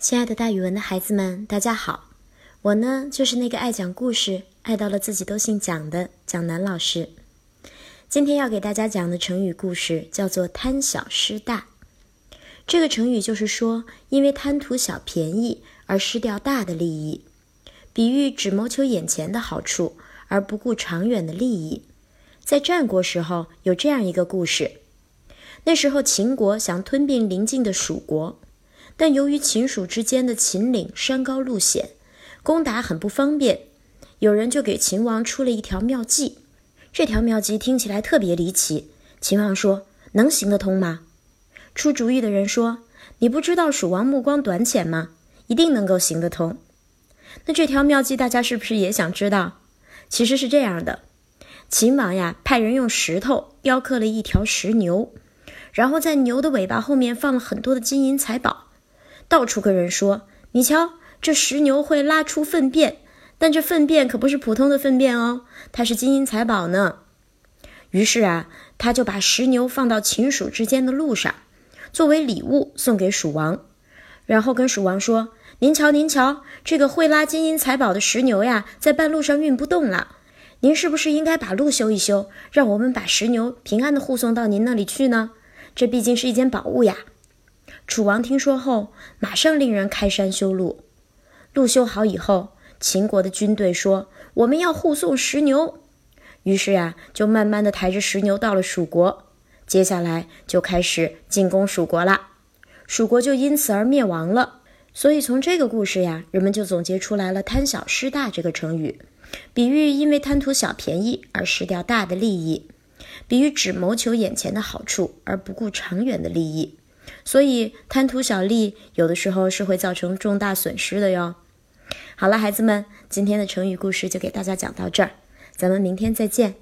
亲爱的，大语文的孩子们，大家好！我呢，就是那个爱讲故事、爱到了自己都姓蒋的蒋楠老师。今天要给大家讲的成语故事叫做“贪小失大”。这个成语就是说，因为贪图小便宜而失掉大的利益，比喻只谋求眼前的好处而不顾长远的利益。在战国时候，有这样一个故事：那时候秦国想吞并邻近的蜀国。但由于秦蜀之间的秦岭山高路险，攻打很不方便。有人就给秦王出了一条妙计。这条妙计听起来特别离奇。秦王说：“能行得通吗？”出主意的人说：“你不知道蜀王目光短浅吗？一定能够行得通。”那这条妙计大家是不是也想知道？其实是这样的：秦王呀，派人用石头雕刻了一条石牛，然后在牛的尾巴后面放了很多的金银财宝。到处跟人说：“你瞧，这石牛会拉出粪便，但这粪便可不是普通的粪便哦，它是金银财宝呢。”于是啊，他就把石牛放到秦蜀之间的路上，作为礼物送给蜀王，然后跟蜀王说：“您瞧，您瞧，这个会拉金银财宝的石牛呀，在半路上运不动了。您是不是应该把路修一修，让我们把石牛平安的护送到您那里去呢？这毕竟是一件宝物呀。”楚王听说后，马上令人开山修路。路修好以后，秦国的军队说：“我们要护送石牛。”于是呀，就慢慢的抬着石牛到了蜀国。接下来就开始进攻蜀国啦，蜀国就因此而灭亡了。所以从这个故事呀，人们就总结出来了“贪小失大”这个成语，比喻因为贪图小便宜而失掉大的利益，比喻只谋求眼前的好处而不顾长远的利益。所以贪图小利，有的时候是会造成重大损失的哟。好了，孩子们，今天的成语故事就给大家讲到这儿，咱们明天再见。